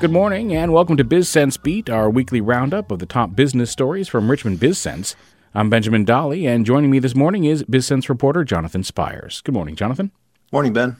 Good morning and welcome to BizSense Beat, our weekly roundup of the top business stories from Richmond BizSense. I'm Benjamin Dolly, and joining me this morning is BizSense reporter Jonathan Spiers. Good morning, Jonathan. Morning, Ben.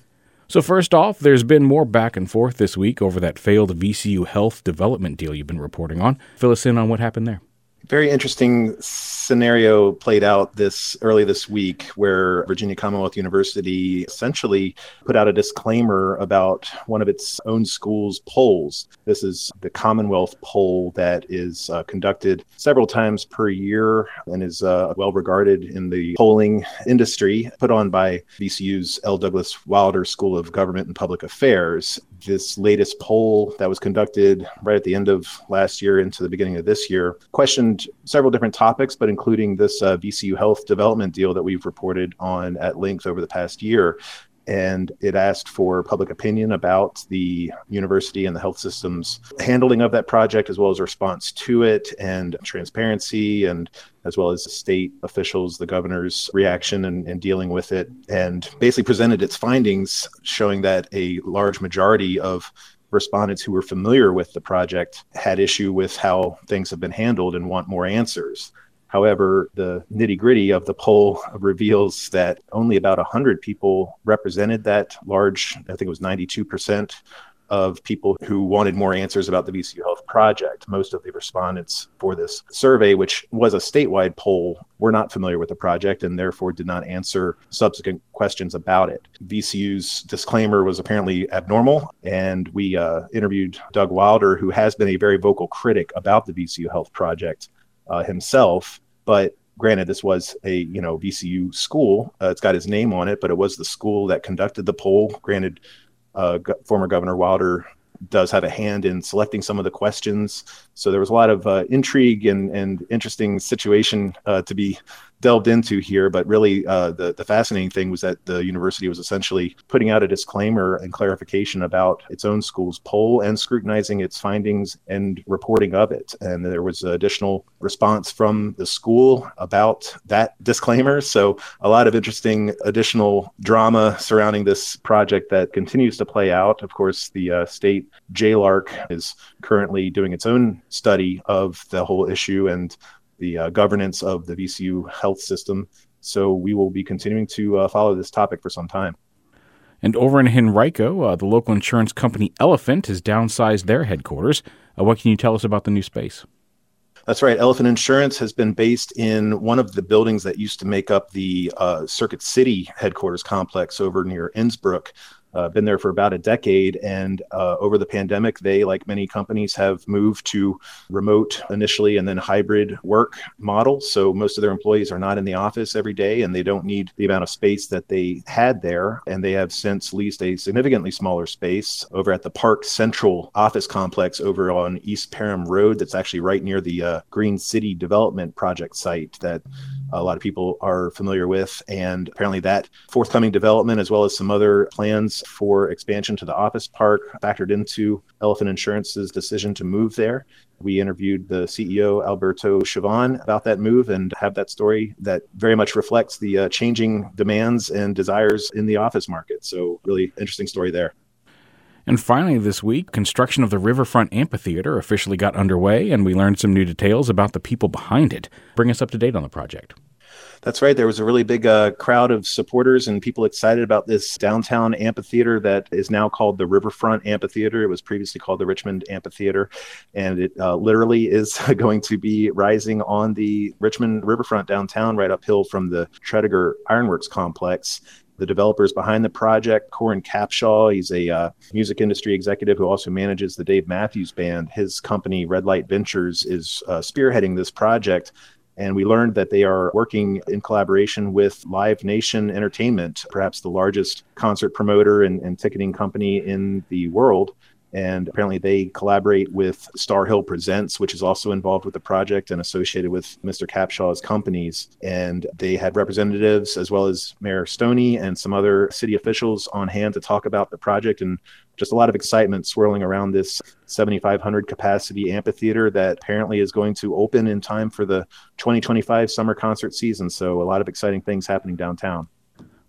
So, first off, there's been more back and forth this week over that failed VCU health development deal you've been reporting on. Fill us in on what happened there very interesting scenario played out this early this week where Virginia Commonwealth University essentially put out a disclaimer about one of its own schools polls. This is the Commonwealth poll that is uh, conducted several times per year and is uh, well regarded in the polling industry, put on by VCU's L. Douglas Wilder School of Government and Public Affairs this latest poll that was conducted right at the end of last year into the beginning of this year questioned several different topics, but including this uh, VCU health development deal that we've reported on at length over the past year and it asked for public opinion about the university and the health system's handling of that project, as well as response to it, and transparency, and as well as state officials, the governor's reaction and, and dealing with it, and basically presented its findings, showing that a large majority of respondents who were familiar with the project had issue with how things have been handled and want more answers. However, the nitty gritty of the poll reveals that only about 100 people represented that large, I think it was 92% of people who wanted more answers about the VCU Health project. Most of the respondents for this survey, which was a statewide poll, were not familiar with the project and therefore did not answer subsequent questions about it. VCU's disclaimer was apparently abnormal, and we uh, interviewed Doug Wilder, who has been a very vocal critic about the VCU Health project uh, himself. But granted, this was a you know VCU school. Uh, it's got his name on it, but it was the school that conducted the poll. Granted, uh, former Governor Wilder does have a hand in selecting some of the questions. So there was a lot of uh, intrigue and, and interesting situation uh, to be delved into here, but really uh, the, the fascinating thing was that the university was essentially putting out a disclaimer and clarification about its own school's poll and scrutinizing its findings and reporting of it. And there was additional response from the school about that disclaimer. So a lot of interesting additional drama surrounding this project that continues to play out. Of course, the uh, state JLARC is currently doing its own study of the whole issue and the uh, governance of the VCU health system. So we will be continuing to uh, follow this topic for some time. And over in Henrico, uh, the local insurance company Elephant has downsized their headquarters. Uh, what can you tell us about the new space? That's right. Elephant Insurance has been based in one of the buildings that used to make up the uh, Circuit City headquarters complex over near Innsbrook uh, been there for about a decade. And uh, over the pandemic, they, like many companies, have moved to remote initially and then hybrid work models. So most of their employees are not in the office every day and they don't need the amount of space that they had there. And they have since leased a significantly smaller space over at the Park Central office complex over on East Parham Road, that's actually right near the uh, Green City Development Project site that a lot of people are familiar with. And apparently, that forthcoming development, as well as some other plans for expansion to the office park, factored into Elephant Insurance's decision to move there. We interviewed the CEO, Alberto Chavon, about that move and have that story that very much reflects the uh, changing demands and desires in the office market. So, really interesting story there. And finally, this week, construction of the Riverfront Amphitheater officially got underway, and we learned some new details about the people behind it. Bring us up to date on the project. That's right. There was a really big uh, crowd of supporters and people excited about this downtown amphitheater that is now called the Riverfront Amphitheater. It was previously called the Richmond Amphitheater, and it uh, literally is going to be rising on the Richmond Riverfront downtown, right uphill from the Tredegar Ironworks complex the developers behind the project, Coran Capshaw. He's a uh, music industry executive who also manages the Dave Matthews Band. His company, Red Light Ventures, is uh, spearheading this project. And we learned that they are working in collaboration with Live Nation Entertainment, perhaps the largest concert promoter and, and ticketing company in the world And apparently, they collaborate with Starr Hill Presents, which is also involved with the project and associated with Mr. Capshaw's companies. And they had representatives as well as Mayor Stoney and some other city officials on hand to talk about the project and just a lot of excitement swirling around this 7,500 capacity amphitheater that apparently is going to open in time for the 2025 summer concert season. So, a lot of exciting things happening downtown.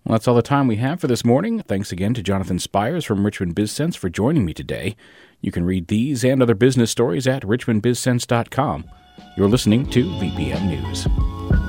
Well, that's all the time we have for this morning. Thanks again to Jonathan Spiers from Richmond BizSense for joining me today. You can read these and other business stories at richmondbizsense.com. You're listening to VPM News.